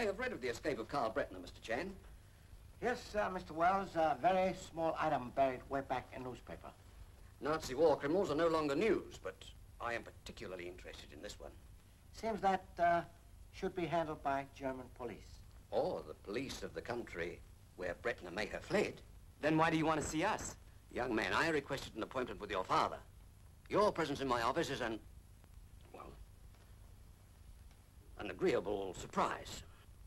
may have read of the escape of Carl Bretner, Mr. Chan. Yes, uh, Mr. Wells, a very small item buried way back in newspaper. Nazi war criminals are no longer news, but I am particularly interested in this one. Seems that uh, should be handled by German police. Or the police of the country where Bretner may have fled. Then why do you want to see us? Young man, I requested an appointment with your father. Your presence in my office is an, well, an agreeable surprise.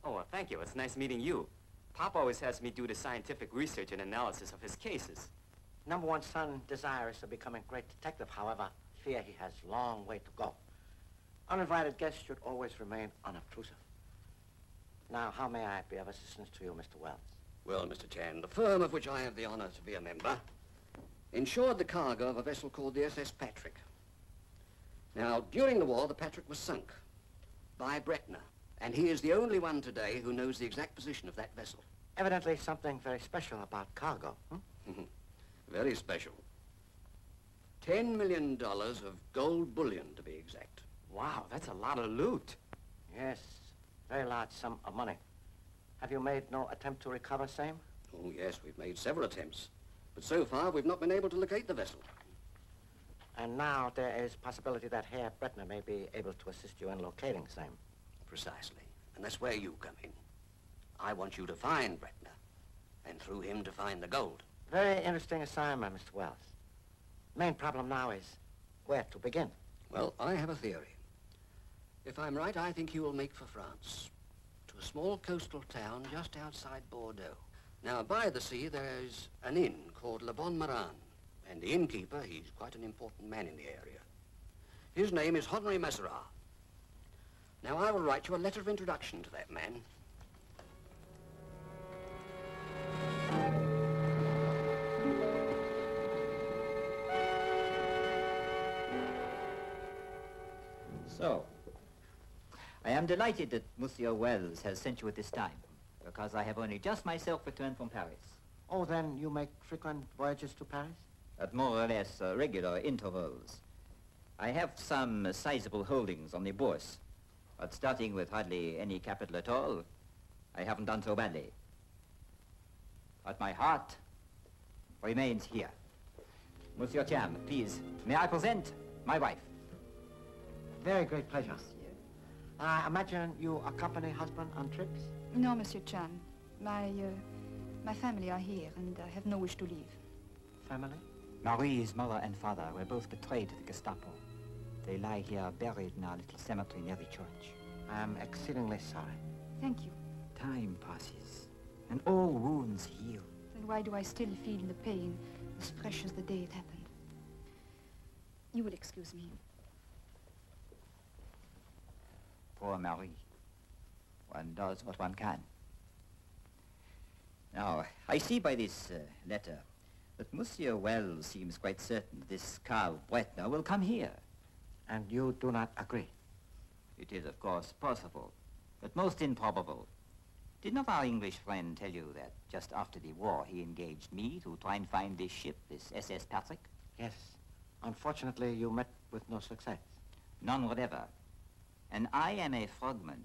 Oh, well, thank you. It's nice meeting you. Pop always has me do the scientific research and analysis of his cases. Number one son desires to become a great detective, however, fear he has long way to go. Uninvited guests should always remain unobtrusive. Now, how may I be of assistance to you, Mr. Wells? Well, Mr. Chan, the firm of which I have the honor to be a member insured the cargo of a vessel called the SS Patrick. Now, during the war, the Patrick was sunk by Bretner, and he is the only one today who knows the exact position of that vessel. Evidently something very special about cargo. Hmm? Very special. Ten million dollars of gold bullion, to be exact. Wow, that's a lot of loot. Yes, very large sum of money. Have you made no attempt to recover same? Oh, yes, we've made several attempts. But so far, we've not been able to locate the vessel. And now there is possibility that Herr Bretner may be able to assist you in locating same. Precisely. And that's where you come in. I want you to find Bretner, and through him to find the gold. Very interesting assignment, Mr. Wells. Main problem now is where to begin. Well, I have a theory. If I'm right, I think he will make for France, to a small coastal town just outside Bordeaux. Now, by the sea, there's an inn called Le Bon Marin, and the innkeeper, he's quite an important man in the area. His name is Henri Messerat. Now, I will write you a letter of introduction to that man. So, I am delighted that Monsieur Wells has sent you at this time, because I have only just myself returned from Paris. Oh, then you make frequent voyages to Paris? At more or less uh, regular intervals. I have some uh, sizable holdings on the bourse, but starting with hardly any capital at all, I haven't done so badly. But my heart remains here. Monsieur Chan, please, may I present my wife? Very great pleasure. I imagine you accompany husband on trips? No, Monsieur Chan. My, uh, my family are here, and I have no wish to leave. Family? Marie's mother and father were both betrayed to the Gestapo. They lie here buried in our little cemetery near the church. I'm exceedingly sorry. Thank you. Time passes, and all wounds heal. Then why do I still feel the pain as fresh as the day it happened? You will excuse me. Poor Marie. One does what one can. Now, I see by this uh, letter that Monsieur Wells seems quite certain this Carl Bretner will come here. And you do not agree? It is, of course, possible, but most improbable. Did not our English friend tell you that just after the war he engaged me to try and find this ship, this SS Patrick? Yes. Unfortunately, you met with no success. None whatever. And I am a frogman.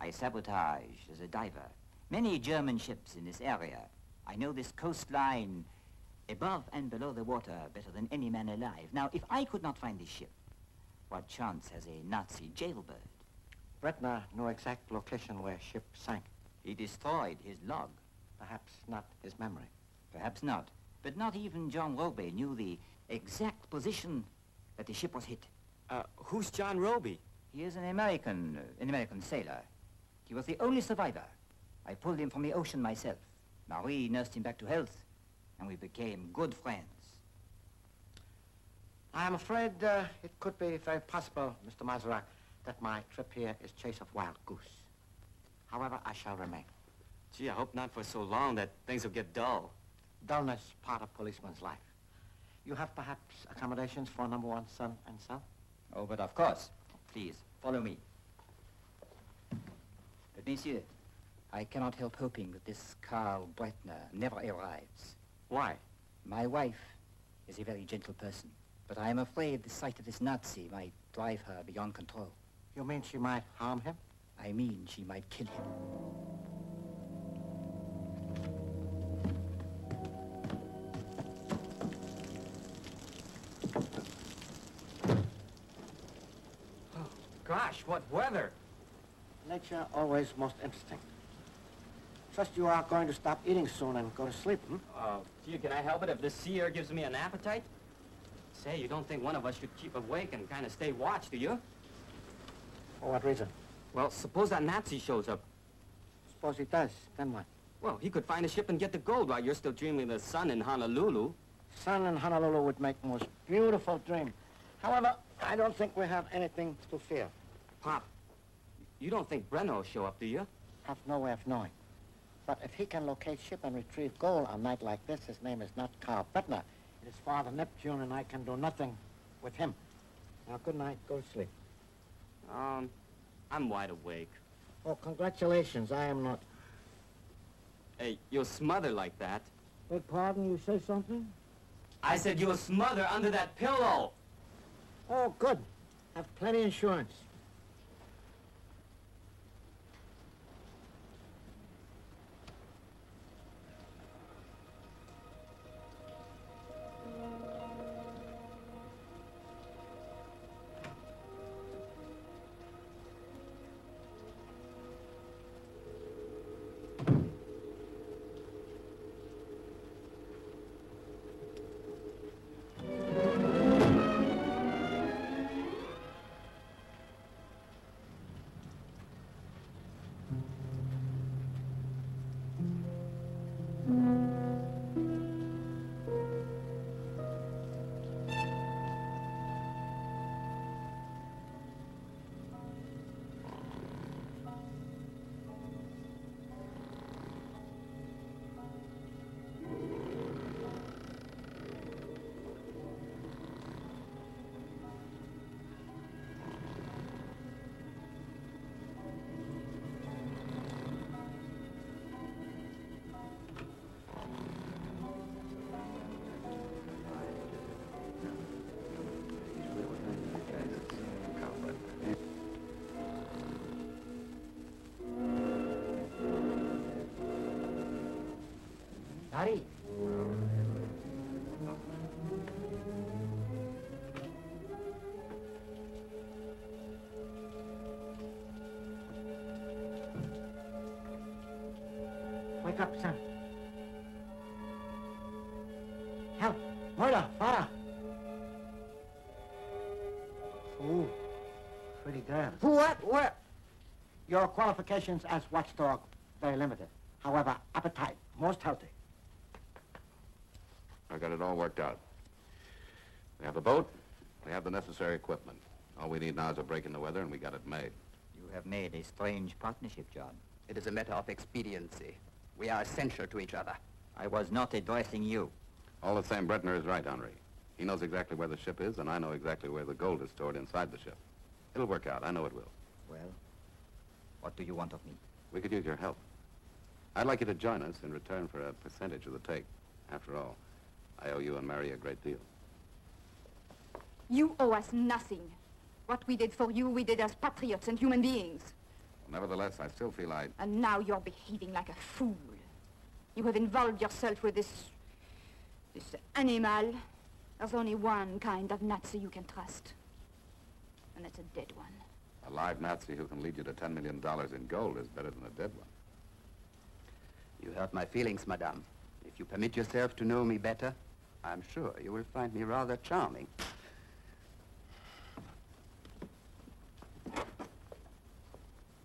I sabotage as a diver. Many German ships in this area. I know this coastline above and below the water better than any man alive. Now, if I could not find this ship, what chance has a Nazi jailbird? Bretner knew exact location where ship sank. He destroyed his log. Perhaps not his memory. Perhaps not. But not even John Roby knew the exact position that the ship was hit. Uh, who's John Roby? He is an American, uh, an American sailor. He was the only survivor. I pulled him from the ocean myself. Marie nursed him back to health, and we became good friends. I am afraid uh, it could be very possible, Mr. Mazarak, that my trip here is chase of wild goose. However, I shall remain. Gee, I hope not for so long that things will get dull. Dullness, part of policeman's life. You have perhaps accommodations for number one son and son? Oh, but of course. Please, follow me. But, monsieur, I cannot help hoping that this Karl Breitner never arrives. Why? My wife is a very gentle person, but I am afraid the sight of this Nazi might drive her beyond control. You mean she might harm him? I mean, she might kill him. Gosh, what weather! Nature always most interesting. Trust you are going to stop eating soon and go to sleep, hmm? Uh, gee, can I help it if this sea air gives me an appetite? Say, you don't think one of us should keep awake and kind of stay watch, do you? For what reason? Well, suppose that Nazi shows up. Suppose he does. Then what? Well, he could find a ship and get the gold while you're still dreaming of the sun in Honolulu. Sun in Honolulu would make the most beautiful dream. However, I don't think we have anything to fear. Pop, you don't think Bretner will show up, do you? Have no way of knowing. But if he can locate ship and retrieve gold on a night like this, his name is not Carl Bretner. It is Father Neptune, and I can do nothing with him. Now, good night. Go to sleep. Um, I'm wide awake. Oh, congratulations. I am not. Hey, you'll smother like that. Beg pardon, you say something? I said you'll smother under that pillow! Oh, good. Have plenty insurance. Wake up, son. Help! Murder! Father! Ooh, pretty girl. What? What? Your qualifications as watchdog, very limited. However, appetite, most healthy. I got it all worked out. We have a boat. We have the necessary equipment. All we need now is a break in the weather, and we got it made. You have made a strange partnership, John. It is a matter of expediency. We are essential to each other. I was not addressing you. All the same, Bretner is right, Henri. He knows exactly where the ship is, and I know exactly where the gold is stored inside the ship. It'll work out. I know it will. Well, what do you want of me? We could use your help. I'd like you to join us in return for a percentage of the take. After all, I owe you and Marie a great deal. You owe us nothing. What we did for you, we did as patriots and human beings. Nevertheless, I still feel I... And now you're behaving like a fool. You have involved yourself with this... this animal. There's only one kind of Nazi you can trust. And that's a dead one. A live Nazi who can lead you to $10 million in gold is better than a dead one. You hurt my feelings, madame. If you permit yourself to know me better, I'm sure you will find me rather charming.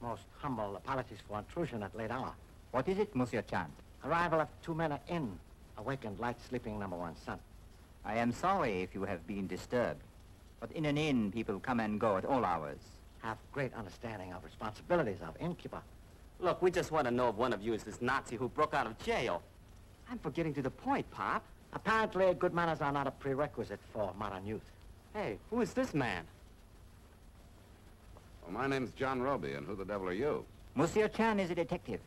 Most humble apologies for intrusion at late hour. What is it, Monsieur Chan? Arrival of two men at inn. Awakened light sleeping number one son. I am sorry if you have been disturbed. But in an inn, people come and go at all hours. Have great understanding of responsibilities of innkeeper. Look, we just want to know if one of you is this Nazi who broke out of jail. I'm forgetting to the point, Pop. Apparently, good manners are not a prerequisite for modern youth. Hey, who is this man? Well, my name's John Roby, and who the devil are you? Monsieur Chan is a detective.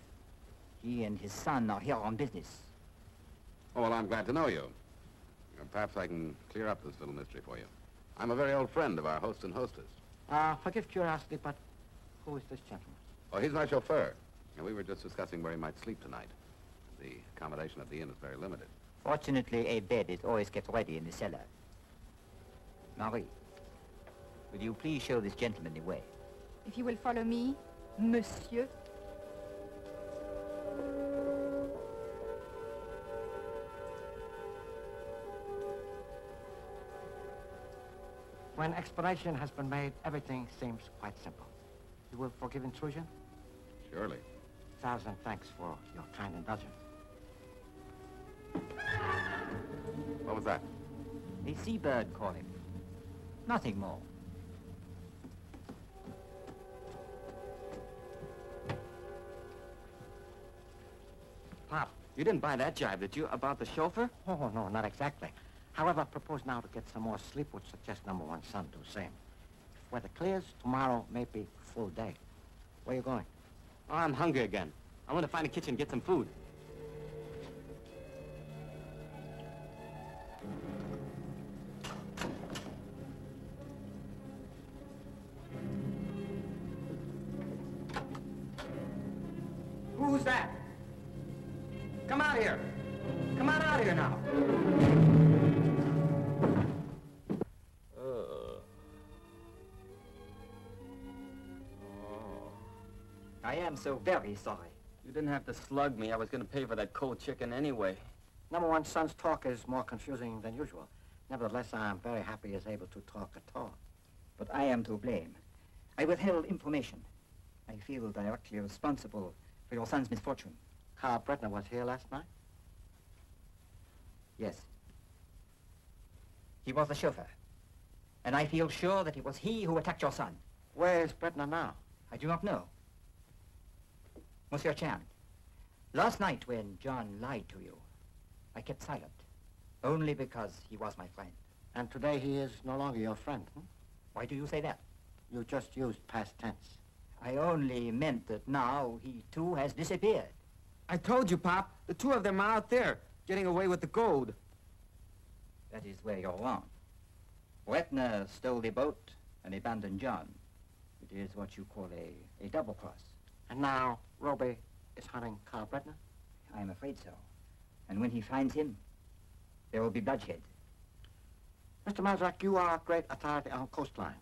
He and his son are here on business. Oh, well, I'm glad to know you. Perhaps I can clear up this little mystery for you. I'm a very old friend of our host and hostess. Uh, forgive curiosity, but who is this gentleman? Oh, he's my chauffeur. And we were just discussing where he might sleep tonight. The accommodation at the inn is very limited. Fortunately, a bed is always kept ready in the cellar. Marie, will you please show this gentleman the way? If you will follow me, monsieur. When explanation has been made, everything seems quite simple. You will forgive intrusion? Surely. A Thousand thanks for your kind indulgence. What was that? A seabird calling. Nothing more. You didn't buy that jibe, did you, about the chauffeur? Oh, no, not exactly. However, I propose now to get some more sleep, which suggests number one son do the same. If weather clears, tomorrow may be full day. Where you going? Oh, I'm hungry again. I want to find a kitchen and get some food. So very sorry. You didn't have to slug me. I was going to pay for that cold chicken anyway. Number one son's talk is more confusing than usual. Nevertheless, I am very happy he is able to talk at all. But I am to blame. I withheld information. I feel directly responsible for your son's misfortune. Carl Bretner was here last night? Yes. He was the chauffeur. And I feel sure that it was he who attacked your son. Where is Bretner now? I do not know. Monsieur Chan, last night when John lied to you, I kept silent. Only because he was my friend. And today he is no longer your friend, hmm? Why do you say that? You just used past tense. I only meant that now he too has disappeared. I told you, Pop. The two of them are out there, getting away with the gold. That is where you're wrong. Bretner stole the boat and abandoned John. It is what you call a, a double cross. And now Roby is hunting Carl Bretner? I'm afraid so. And when he finds him, there will be bloodshed. Mr. Mazrak, you are a great authority on coastline.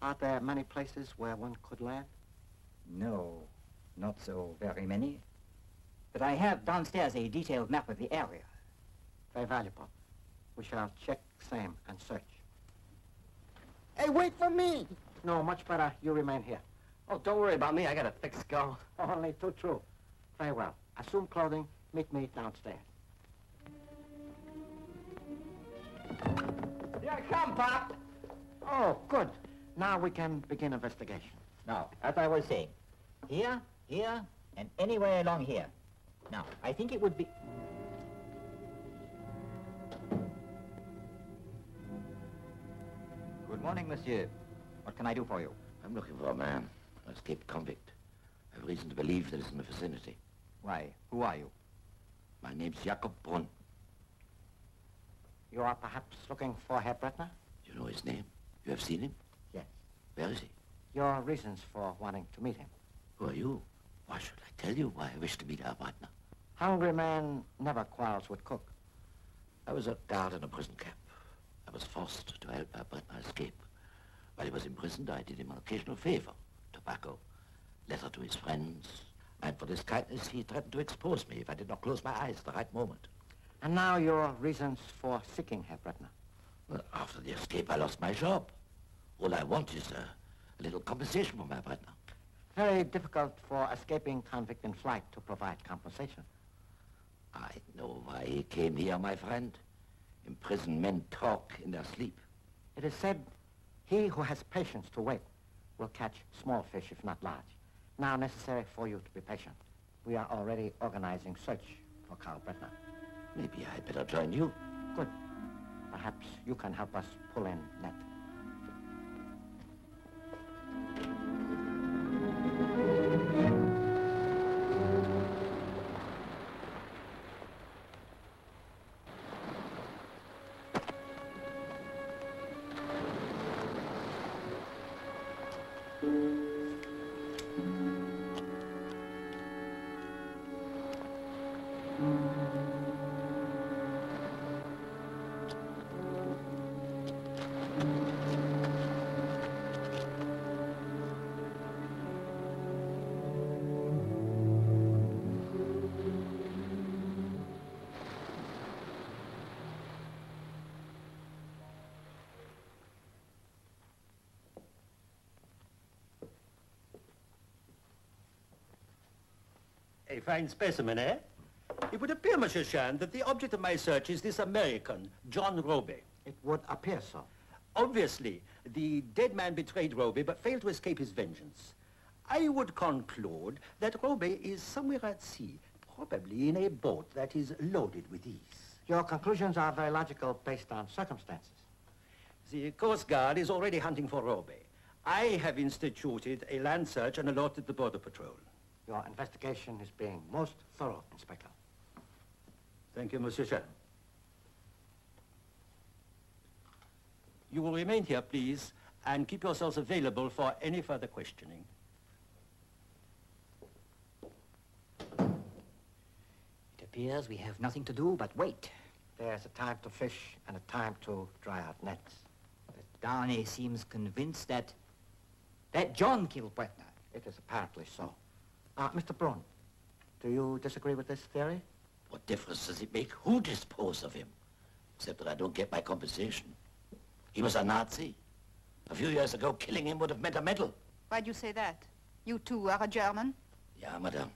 Are there many places where one could land? No, not so very many. But I have downstairs a detailed map of the area. Very valuable. We shall check same and search. Hey, wait for me! No, much better. You remain here. Oh, don't worry about me. I got a thick skull. Oh, Only too true. Very well. Assume clothing. Meet me downstairs. Here I come, Pop. Oh, good. Now we can begin investigation. Now, as I was saying, here, here, and anywhere along here. Now, I think it would be... Good morning, monsieur. What can I do for you? I'm looking for a man, an escaped convict. I have reason to believe that he's in the vicinity. Why, who are you? My name's Jakob Brunn. You are perhaps looking for Herr Bretner? You know his name? You have seen him? Yes. Where is he? Your reasons for wanting to meet him. Who are you? Why should I tell you why I wish to meet Herr Bretner? Hungry man never quarrels with cook. I was a guard in a prison camp. I was forced to help Herr Bretner escape. While he was imprisoned, I did him an occasional favor. Tobacco, letter to his friends. And for this kindness, he threatened to expose me if I did not close my eyes at the right moment. And now your reasons for seeking Herr Bretner. Well, after the escape, I lost my job. All I want is uh, a little compensation for my Bretner. Very difficult for escaping convict in flight to provide compensation. I know why he came here, my friend. Imprisoned men talk in their sleep. It is said he who has patience to wait will catch small fish, if not large. Now necessary for you to be patient. We are already organizing search for Karl Bretner. Maybe I'd better join you. Good. Perhaps you can help us pull in net. A fine specimen, eh? It would appear, Monsieur Chan, that the object of my search is this American, John Roby. It would appear so. Obviously, the dead man betrayed Roby but failed to escape his vengeance. I would conclude that Roby is somewhere at sea, probably in a boat that is loaded with ease. Your conclusions are very logical based on circumstances. The Coast Guard is already hunting for Roby. I have instituted a land search and alerted the Border Patrol. Your investigation is being most thorough, Inspector. Thank you, Monsieur Chan. You will remain here, please, and keep yourselves available for any further questioning. It appears we have nothing to do but wait. There's a time to fish and a time to dry out nets. But Darnay seems convinced that... that John killed Bretner. It is apparently so. Uh, Mr. Brun, do you disagree with this theory? What difference does it make who disposed of him? Except that I don't get my compensation. He was a Nazi. A few years ago, killing him would have meant a medal. Why do you say that? You too are a German? Yeah, madame.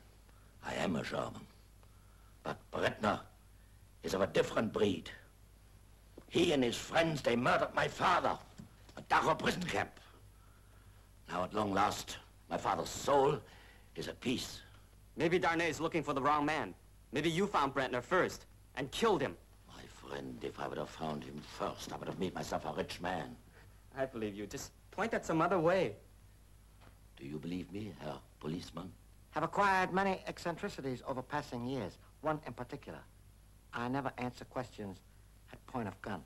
I am a German. But Bretner is of a different breed. He and his friends, they murdered my father at Dachau prison camp. Now, at long last, my father's soul is at peace. Maybe Darnay's looking for the wrong man. Maybe you found Bretner first and killed him. My friend, if I would have found him first, I would have made myself a rich man. I believe you. Just point that some other way. Do you believe me, Herr Policeman? Have acquired many eccentricities over passing years. One in particular. I never answer questions at point of gun.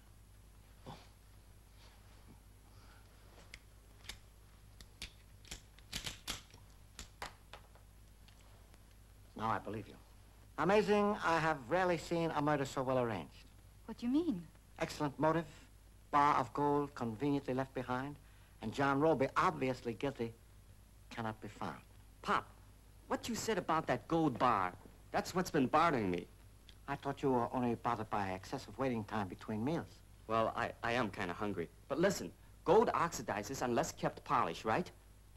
Now I believe you. Amazing, I have rarely seen a murder so well arranged. What do you mean? Excellent motive, bar of gold conveniently left behind, and John Roby, obviously guilty, cannot be found. Pop, what you said about that gold bar, that's what's been bothering me. I thought you were only bothered by excessive waiting time between meals. Well, I, I am kind of hungry. But listen, gold oxidizes unless kept polished, right?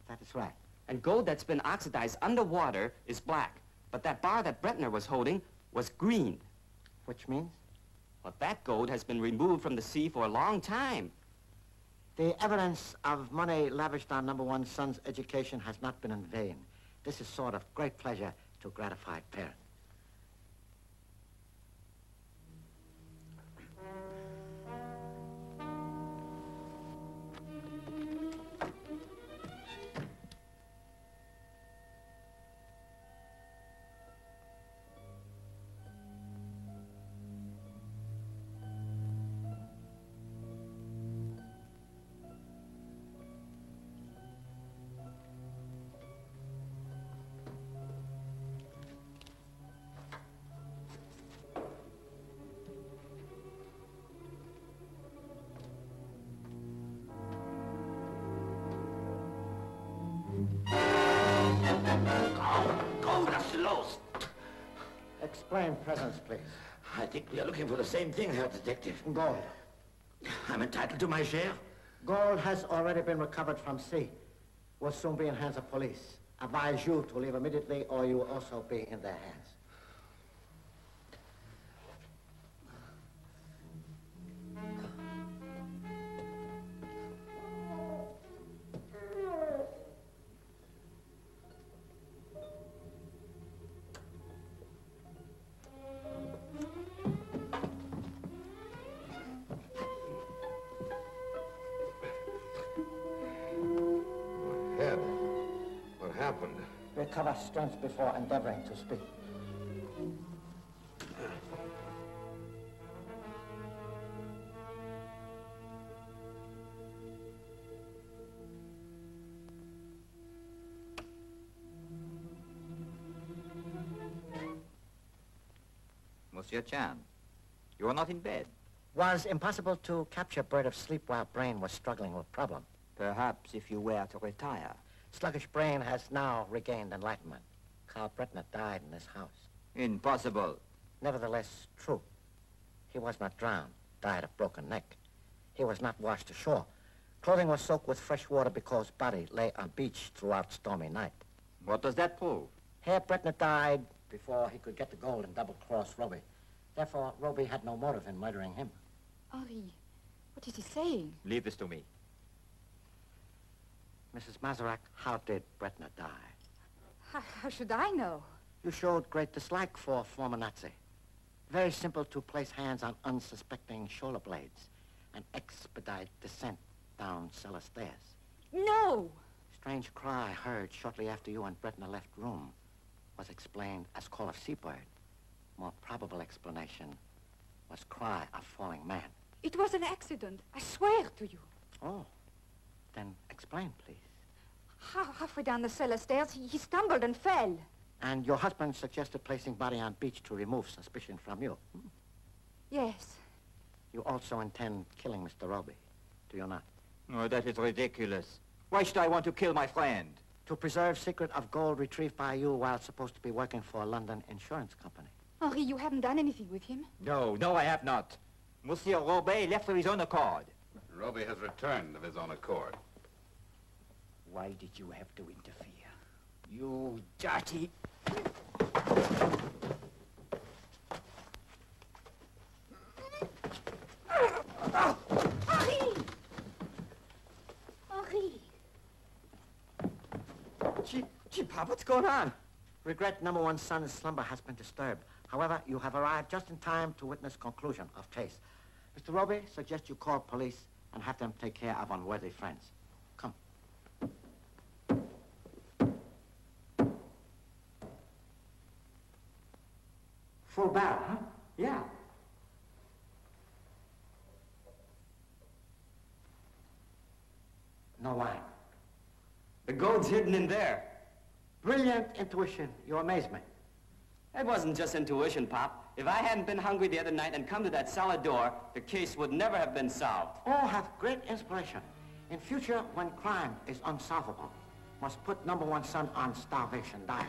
That is right. And gold that's been oxidized underwater is black. But that bar that Bretner was holding was green. Which means? Well, that gold has been removed from the sea for a long time. The evidence of money lavished on number one son's education has not been in vain. This is sort of great pleasure to gratified parent. Explain presence, please. I think we are looking for the same thing, Herr Detective. Gold. I'm entitled to my share. Gold has already been recovered from sea. Will soon be in hands of police. Advise you to leave immediately or you will also be in their hands. Happened? Recover strength before endeavoring to speak. Monsieur Chan, you are not in bed. Was impossible to capture Bird of Sleep while Brain was struggling with problem. Perhaps if you were to retire. Sluggish Brain has now regained enlightenment. Carl Bretner died in this house. Impossible. Nevertheless, true. He was not drowned, died of broken neck. He was not washed ashore. Clothing was soaked with fresh water because body lay on beach throughout stormy night. What does that prove? Herr Bretner died before he could get the gold and double-cross Roby. Therefore, Roby had no motive in murdering him. Henri, what is he saying? Leave this to me. Mrs. Mazarak, how did Bretner die? How, how should I know? You showed great dislike for former Nazi. Very simple to place hands on unsuspecting shoulder blades and expedite descent down cellar stairs. No! Strange cry heard shortly after you and Bretner left room was explained as call of seabird. More probable explanation was cry of falling man. It was an accident. I swear to you. Oh, then explain, please. Ha- halfway down the cellar stairs, he, he stumbled and fell. And your husband suggested placing body on beach to remove suspicion from you. Hmm? Yes. You also intend killing Mr. Roby, do you not? Oh, that is ridiculous. Why should I want to kill my friend? To preserve secret of gold retrieved by you while supposed to be working for a London insurance company. Henri, you haven't done anything with him. No, no, I have not. Monsieur Robert left of his own accord. Roby has returned of his own accord. Why did you have to interfere? You dirty... Henri! Henri! Gee, gee, Pop, what's going on? Regret number one son's slumber has been disturbed. However, you have arrived just in time to witness conclusion of case. Mr. Roby, suggest you call police and have them take care of unworthy friends. Full bad, huh? Yeah. No wine. The gold's hidden in there. Brilliant intuition. You amaze me. It wasn't just intuition, Pop. If I hadn't been hungry the other night and come to that cellar door, the case would never have been solved. All have great inspiration. In future, when crime is unsolvable, must put number one son on starvation diet.